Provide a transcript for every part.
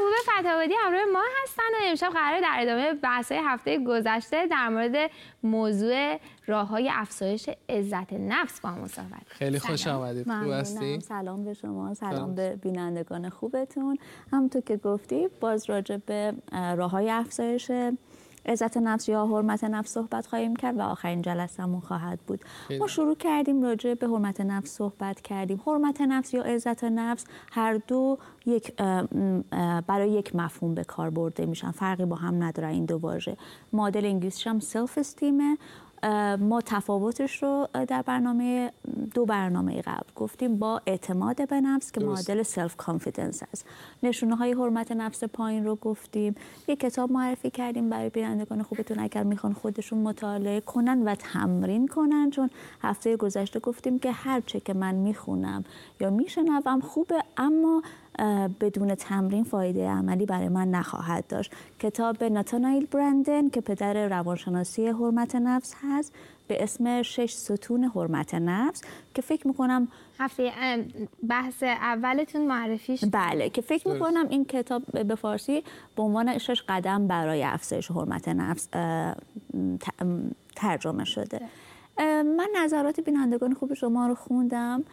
محبوب فتاوادی همراه ما هستن و امشب قرار در ادامه بحث هفته گذشته در مورد موضوع راه های افزایش عزت نفس با هم صحبت خیلی خوش آمدید. خوب هستی؟ سلام به شما. سلام. به بینندگان خوبتون. همونطور که گفتی باز راجع به راه های افزایش عزت نفس یا حرمت نفس صحبت خواهیم کرد و آخرین جلسهمون خواهد بود. ما شروع کردیم راجع به حرمت نفس صحبت کردیم. حرمت نفس یا عزت نفس هر دو یک برای یک مفهوم به کار برده میشن. فرقی با هم نداره این دو واژه. مدل انگلیسیش هم self-esteem ه ما تفاوتش رو در برنامه دو برنامه قبل گفتیم با اعتماد به نفس که معادل self-confidence است. نشونه های حرمت نفس پایین رو گفتیم. یک کتاب معرفی کردیم برای بینندگان خوبتون. اگر می‌خوان خودشون مطالعه کنن و تمرین کنن چون هفته گذشته گفتیم که هر چه که من می‌خونم یا میشنوم خوبه اما بدون تمرین فایده عملی برای من نخواهد داشت. کتاب ناتانایل برندن که پدر روانشناسی حرمت نفس هست به اسم شش ستون حرمت نفس که فکر می‌کنم هفته بحث اولتون معرفیش بله که فکر می‌کنم این کتاب به فارسی به عنوان شش قدم برای افزایش حرمت نفس ترجمه شده. من نظرات بینندگان خوب شما رو خوندم.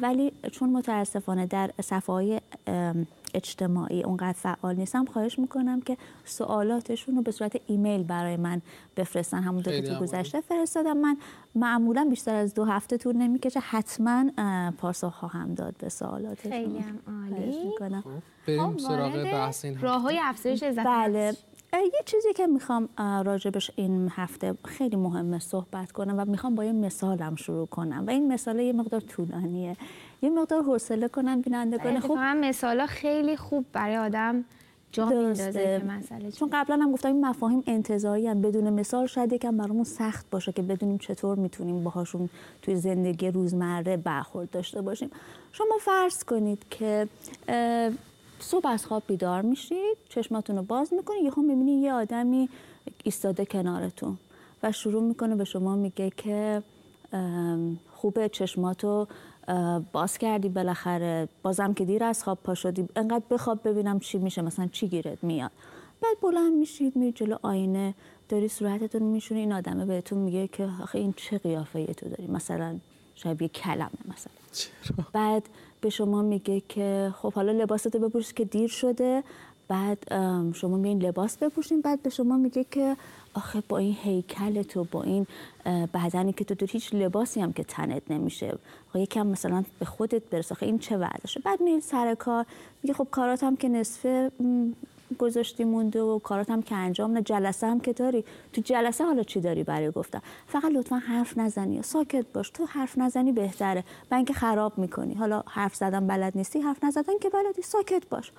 ولی چون متاسفانه در صفحه اجتماعی اونقدر فعال نیستم خواهش می‌کنم که سوالاتشون رو به صورت ایمیل برای من بفرستن. همون که تو گذشته فرستادم. من معمولا بیشتر از دو هفته طول نمی‌کشه. حتما پاسخ خواهم داد به سوالاتشون. خیلی عالی. خب، بریم خب، سراغ بحث این راه های افزایش بله. یه چیزی که می‌خوام راجبش این هفته خیلی مهمه صحبت کنم و می‌خوام با یه مثالم شروع کنم و این مثال یه مقدار طولانیه. یه مقدار حوصله کنم بینندگان خوب مثالا خیلی خوب برای آدم جا میندازه مسئله چون قبلا هم گفتم این مفاهیم انتظاری هم بدون مثال شاید یکم برامون سخت باشه که بدونیم چطور می‌تونیم باهاشون توی زندگی روزمره برخورد داشته باشیم. شما فرض کنید که صبح از خواب بیدار میشید چشماتون رو باز می‌کنید یهو می‌بینید یه آدمی ایستاده کنارتون و شروع می‌کنه به شما میگه که خوبه چشماتو باز کردی بالاخره بازم که دیر از خواب پا شدی انقدر بخواب ببینم چی میشه مثلا چی گیرت میاد. بعد بلند میشید میری جلو آینه داری صورتتون میشونی این آدمه بهتون میگه که آخه این چه قیافه تو داری؟ مثلا شاید یه کلمه مثلا. بعد به شما میگه که خب حالا لباستو بپوش که دیر شده. بعد شما میین لباس بپوشین. بعد به شما میگه که آخه با این هیکل تو با این بدنی که تو داری هیچ لباسی هم که تنت نمیشه. یکم مثلا به خودت برس. آخه این چه وعدشه بعد میری سر کار. میگه خب کارات هم که نصفه گذاشتی مونده و کارات هم که انجام نه جلسه هم که داری. تو جلسه حالا چی داری برای گفتن؟ فقط لطفا حرف نزنی ساکت باش. تو حرف نزنی بهتره. و اینکه خراب می‌کنی. حالا حرف زدن بلد نیستی حرف نزدن که بلدی. ساکت باش.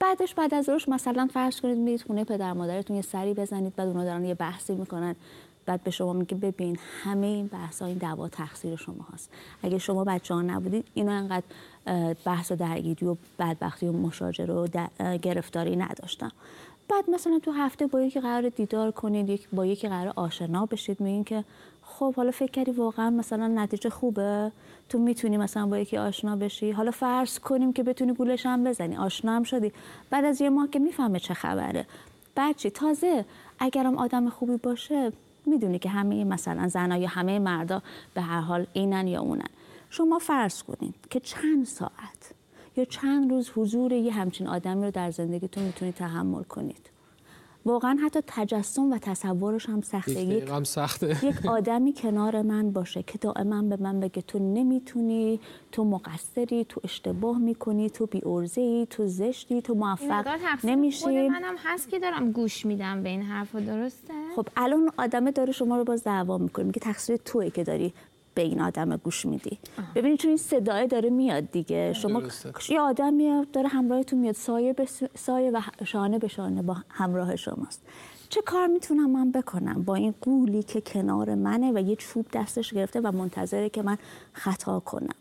بعدش بعد از روش مثلا فرض کنید میرید خونه پدر مادرتون یه سری بزنید بعد اونا دارن یه بحثی می‌کنن. بعد به شما میگه ببین همه این بحث این دعوا تقصیر شما هست. اگه شما بچه ها نبودید اینا انقدر بحث و درگیری و بدبختی و مشاجره و گرفتاری نداشتن بعد مثلا تو هفته با یکی قرار دیدار کنید یک با یکی قرار آشنا بشید میگین که خب حالا فکر کردی واقعا مثلا نتیجه خوبه؟ تو می‌تونی مثلا با یکی آشنا بشی؟ حالا فرض کنیم که بتونی گولش هم بزنی آشنا هم شدی. بعد از یه ماه که می‌فهمه چه خبره. بعد چی؟ تازه اگرم آدم خوبی باشه می‌دونی که همه مثلا زنها یا همه مردا به هر حال اینن یا اونن. شما فرض کنید که چند ساعت یا چند روز حضور یه همچین آدمی رو در زندگیتون می‌تونید تحمل کنید. واقعا حتی تجسم و تصورش هم سخته یک, هم سخته. یک آدمی کنار من باشه که دائما به من بگه تو نمی‌تونی تو مقصری تو اشتباه می‌کنی تو بی ای تو زشتی تو موفق نمیشی. خود منم هست که دارم گوش میدم به این حرفا درسته؟ خب الان آدمه داره شما رو باز دعوا می‌کنه میگه تقصیر توئه که داری. به این آدم گوش میدی. ببینید چون این صدای داره میاد دیگه. شما یه آدمی داره همراهتون میاد. سایه به سایه و شانه به شانه با همراه شماست. چه کار می‌تونم من بکنم؟ با این قولی که کنار منه و یه چوب دستش گرفته و منتظره که من خطا کنم.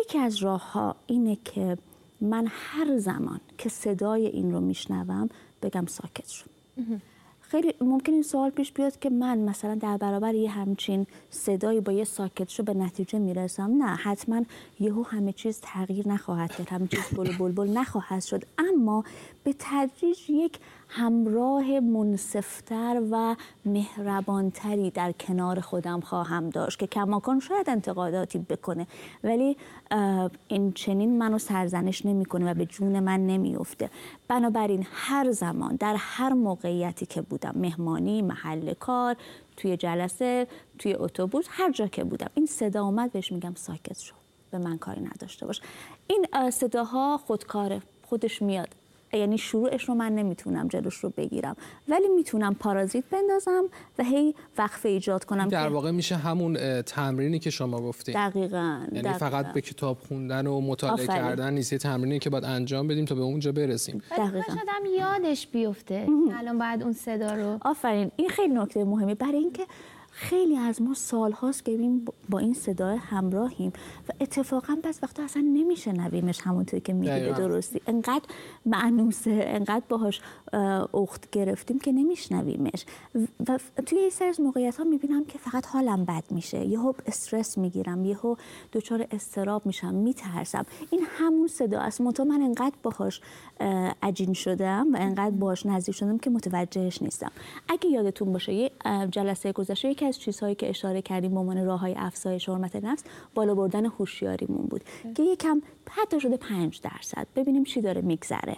یکی از راه ها اینه که من هر زمان که صدای این رو میشنوم بگم ساکت شو. خیلی ممکن این سوال پیش بیاد که من مثلا در برابر یه همچین صدایی با یه ساکت شو به نتیجه می‌رسم؟ نه حتما یهو همه چیز تغییر نخواهد کرد همه چیز بل بلبل نخواهد شد. اما به تدریج یک همراه منصفتر و مهربانتری در کنار خودم خواهم داشت که کماکان شاید انتقاداتی بکنه. ولی این چنین منو سرزنش نمی‌کنه و به جون من نمیفته بنابراین هر زمان در هر موقعیتی که بودم مهمانی محل کار توی جلسه توی اتوبوس هر جا که بودم این صدا اومد بهش میگم ساکت شو به من کاری نداشته باش. این صداها خودکاره خودش میاد. یعنی شروعش رو من نمی‌تونم جلوش رو بگیرم. ولی می‌تونم پارازیت بندازم و هی وقفه ایجاد کنم در واقع میشه همون تمرینی که شما گفتید دقیقاً یعنی دقیقا. فقط به کتاب خوندن و مطالعه کردن نیست. تمرینی که باید انجام بدیم تا به اونجا برسیم. دقیقاً. آدم یادش بیفته. الان باید اون صدا رو. آفرین. این خیلی نکته مهمی. برای اینکه خیلی از ما سال هاست که با این صدای همراهیم و اتفاقا پس وقتا اصلا نمیشنویمش همونطور که میگی به درستی. انقدر معنوسه انقدر باهاش اخت گرفتیم که نمیشنویمش. و توی این سر از موقعیت ها می‌بینم که فقط حالم بد میشه. یهو استرس می‌گیرم یهو دچار استراب میشم میترسم. این همون صدا است. منتها من انقدر باهاش عجین شدم و انقدر باهاش نزدیک شدم که متوجهش نیستم. اگه یادتون باشه یه جلسه گذشته یکی از چیزهایی که اشاره کردیم به عنوان راه های افزایش حرمت نفس بالا بردن هوشیاریمون بود. که یکم حتی شده پنج درصد. ببینیم چی داره میگذره.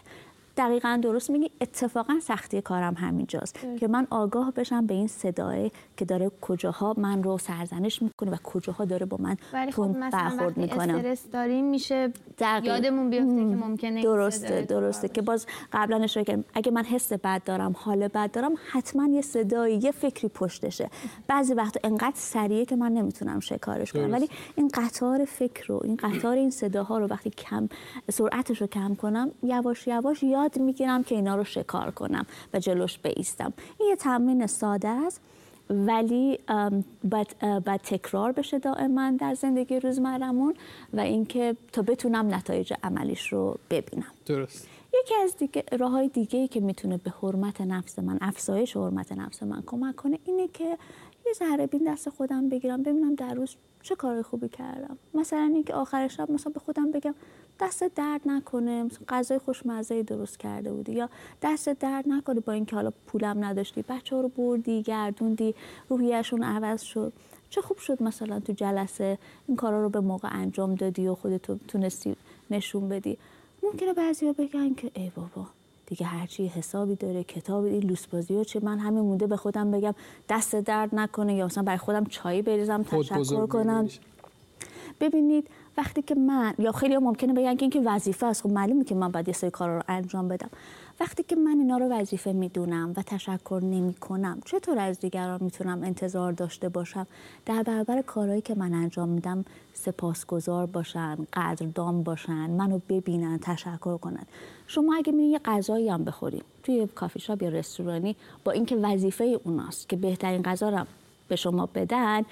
دقیقا درست میگی. اتفاقا سختی کارم همینجاست که من آگاه بشم به این صدای که داره کجاها من رو سرزنش می‌کنه و کجاها داره با من ولی خب برخورد می‌کنه. استرس داریم میشه دقیق. یادمون بیفته که ممکنه درسته درسته که باز قبلا اشاره کردم. اگه من حس بد دارم حال بد دارم حتما یه صدایی یه فکری پشتشه. بعضی وقت انقدر سریعه که من نمی‌تونم شکارش کنم. ولی این قطار فکر رو این قطار این صداها رو وقتی کم سرعتش رو کم کنم یواش یواش یاد یاد می‌گیرم که اینا رو شکار کنم و جلوش بیستم. این یه تمرین ساده است ولی باید, تکرار بشه دائما در زندگی روزمرمون و اینکه تا بتونم نتایج عملیش رو ببینم. درست. یکی از دیگه راه های دیگه ای که می‌تونه به حرمت نفس من افزایش حرمت نفس من کمک کنه اینه که یه ذره بین دست خودم بگیرم ببینم در روز چه کار خوبی کردم. مثلا اینکه آخر شب مثلا به خودم بگم دست درد نکنه. غذای خوشمزه درست کرده بودی یا دست درد نکنه با اینکه حالا پولم نداشتی. بچه ها رو بردی گردوندی روحیشون عوض شد. چه خوب شد مثلا تو جلسه این کارا رو به موقع انجام دادی و خودتو تونستی نشون بدی. ممکنه بعضیا بگن که ای بابا دیگه هرچی حسابی داره کتابی این لوسبازی ها چه؟ من همین مونده به خودم بگم دست درد نکنه یا مثلا برای خودم چای بریزم تشکر کنم. ببینید وقتی که من یا خیلی ممکنه بگن که این که وظیفه است. خب معلومه که من باید یه سری کارا رو انجام بدم. وقتی که من اینا رو وظیفه می‌دونم و تشکر نمی کنم چطور از دیگران می‌تونم انتظار داشته باشم؟ در برابر کارهایی که من انجام میدم سپاسگزار باشن قدردان باشن منو ببینن تشکر کنن. شما اگه میرین یه غذایی هم بخوریم توی کافی شاپ یا رستورانی با اینکه وظیفه اوناست که بهترین غذا رو به شما بدن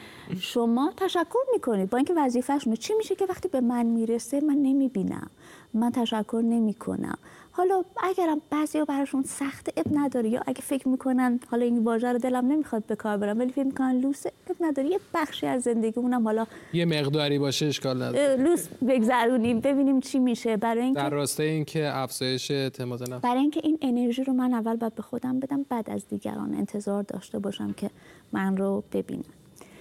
شما تشکر می‌کنید. با اینکه وظیفهشونه چی میشه که وقتی به من می‌رسه من نمی‌بینم. من تشکر نمی‌کنم. حالا اگرم بعضیا براشون سخت اب نداره یا اگه فکر می‌کنن حالا این واژه رو دلم نمی‌خواد به کار برم ولی فکر می‌کنن لوس اب نداره یه بخشی از زندگیمونم حالا یه مقداری باشه اشکال نداره. لوس بگذرونیم ببینیم چی میشه. برای اینکه در راستای اینکه افزایش اعتماد نفس. برای اینکه این انرژی رو من اول باید به خودم بدم بعد از دیگران انتظار داشته باشم که من رو ببینن.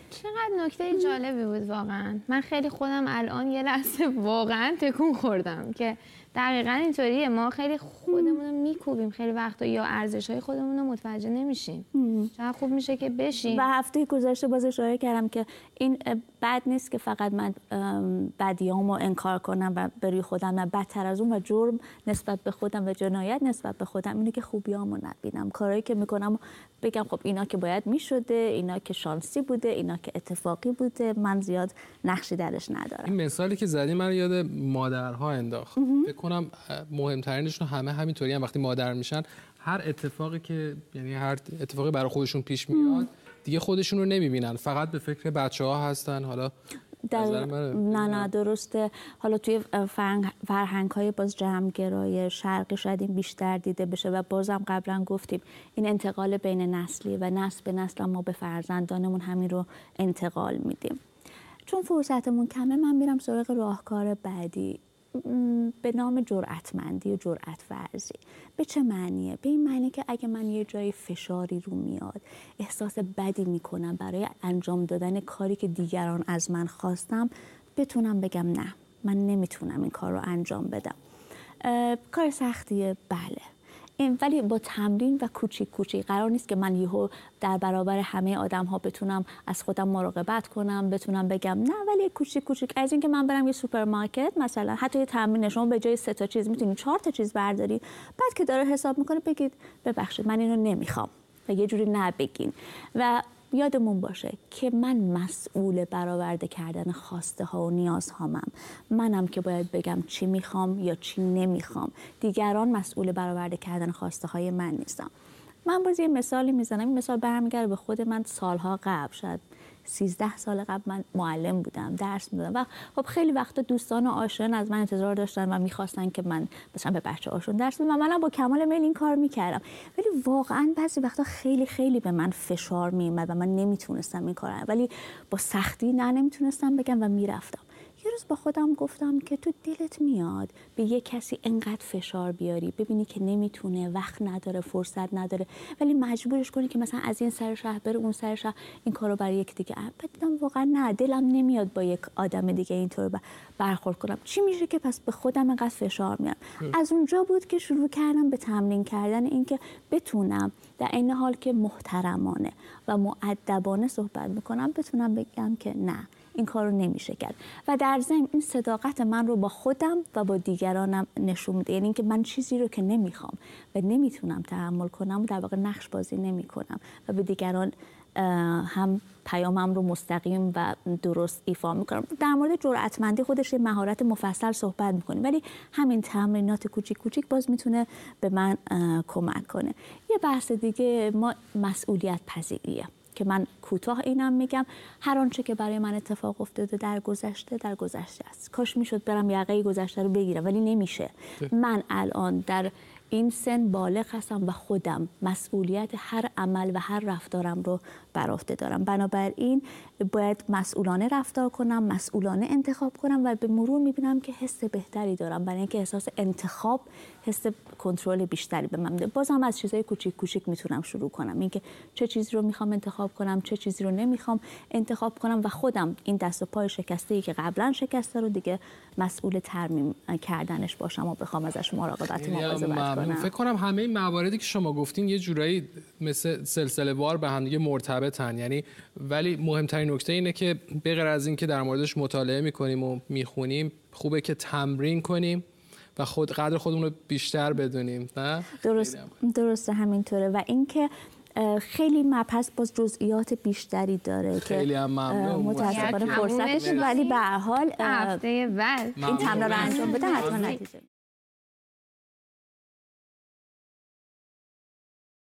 چقدر نکته جالبی بود واقعا. من خیلی خودم الان یه لحظه واقعا تکون خوردم که دقیقا اینطوریه. ما خیلی خودمون رو میکوبیم خیلی وقتا یا ارزش های خودمون رو متوجه نمیشیم. چقدر خوب میشه که بشیم. و هفته گذشته باز اشاره کردم که این بد نیست که فقط من بدیامو انکار کنم و بروی خودم نه بدتر از اون و جرم نسبت به خودم و جنایت نسبت به خودم. اینه که خوبیامو نبینم. کارهایی که می‌کنم بگم خب اینا که باید می‌شده اینا که شانسی بوده اینا که اتفاقی بوده من زیاد نقشی درش ندارم. این مثالی که زدی من یاد مادرها انداخت. کنم مهمترینشون همه همینطوری هم. وقتی مادر میشن هر اتفاقی که یعنی هر اتفاقی برای خودشون پیش میاد دیگه خودشون رو نمی‌بینن. فقط به فکر بچه ها هستن. حالا در. نه نه درسته. حالا توی فرهنگ های باز جمعگرای شرقی شاید این بیشتر دیده بشه و بازم قبلا گفتیم این انتقال بین نسلی و نسل به نسل ما به فرزندانمون همین رو انتقال میدیم. چون فرصتمون کمه من میرم سراغ راهکار بعدی. به نام جرأتمندی و جرأت ورزی به چه معنیه؟ به این معنی که اگه من یه جایی فشاری رو میاد احساس بدی می‌کنم برای انجام دادن کاری که دیگران از من خواستم بتونم بگم نه من نمی‌تونم این کار رو انجام بدم. کار سختیه؟ بله. ولی با تمرین و کوچیک کوچیک قرار نیست که من یهو در برابر همه آدم ها بتونم از خودم مراقبت کنم بتونم بگم. نه ولی کوچیک کوچیک. از اینکه من برم یه سوپرمارکت مثلا حتی یه تمرین شما به جای سه تا چیز می‌تونید چهار تا چیز برداری. بعد که داره حساب می‌کنه بگید ببخشید من اینو نمی‌خوام. و یه جوری نه بگین و یادمون باشه که من مسئول برآورده کردن خواسته ها و نیازهامم. منم که باید بگم چی می‌خوام یا چی نمی‌خوام. دیگران مسئول برآورده کردن خواسته های من نیستم من باز یه مثالی می‌زنم. این مثال برمیگرده به خود من سالها قبل. شاید 13 سال قبل من معلم بودم درس می‌دادم. و خب خیلی وقتا دوستان و آشنایان از من انتظار داشتن و می‌خواستن که من مثلا به بچه هاشون درس بدم. و منم با کمال میل این کار می‌کردم. ولی واقعا بعضی وقتا خیلی خیلی به من فشار میومد و من نمی‌تونستم این کار ولی با سختی نه نمی‌تونستم بگم و می‌رفتم. یه روز با خودم گفتم که تو دلت میاد به یه کسی انقدر فشار بیاری ببینی که نمی‌تونه وقت نداره فرصت نداره ولی مجبورش کنی که مثلا از این سر شهر بره اون سر شهر. این کارو برای یک دیگه. دیدم واقعا نه دلم نمیاد با یک آدم دیگه اینطور برخورد کنم. چی میشه که پس به خودم انقدر فشار میارم؟ از اونجا بود که شروع کردم به تمرین کردن اینکه بتونم در این حال که محترمانه و معدبانه صحبت می‌کنم بتونم بگم که نه این کار رو نمیشه کرد. و در ضمن این صداقت من رو با خودم و با دیگرانم نشون میده. یعنی اینکه من چیزی رو که نمی‌خوام و نمی‌تونم تحمل کنم و در واقع نقش بازی نمی‌کنم و به دیگران هم پیامم رو مستقیم و درست ایفا می‌کنم. در مورد جرأتمندی خودش یه مهارت مفصل صحبت می‌کنیم ولی همین تمرینات کوچیک کوچیک باز می‌تونه به من کمک کنه. یه بحث دیگه ما مسئولیت پذیریه. که من کوتاه اینم میگم هر آنچه که برای من اتفاق افتاده در گذشته در گذشته است. کاش می‌شد برم یقه گذشته رو بگیرم ولی نمیشه. من الان در این سن بالغ هستم و خودم مسئولیت هر عمل و هر رفتارم رو بر عهده دارم. بنابراین باید مسئولانه رفتار کنم مسئولانه انتخاب کنم و به مرور می‌بینم که حس بهتری دارم. برای اینکه احساس انتخاب حس کنترل بیشتری به من میده. بازم از چیزای کوچیک کوچیک می‌تونم شروع کنم. اینکه چه چیزی رو می‌خوام انتخاب کنم چه چیزی رو نمی‌خوام انتخاب کنم و خودم این دست و پای شکسته ای که قبلا شکسته رو دیگه مسئول ترمیم کردنش باشم و بخوام ازش مراقبت هم مواظبت ممنون. کنم فکر کنم همه این مواردی که شما گفتین یه جورایی مثل سلسله وار به هم دیگه مرتبطن. یعنی ولی مهمترین نکته اینه که به غیر از اینکه در موردش مطالعه می‌کنیم و می‌خونیم خوبه که تمرین کنیم و خود قدر خودمون رو بیشتر بدونیم نه؟ درست درسته همینطوره. و اینکه خیلی مبحث باز جزئیات بیشتری داره خیلی که هم ممنون. متاسفانه فرصت تمومش ولی به هر حال هفته بعد. این تمرین رو. انجام بده حتما نتیجه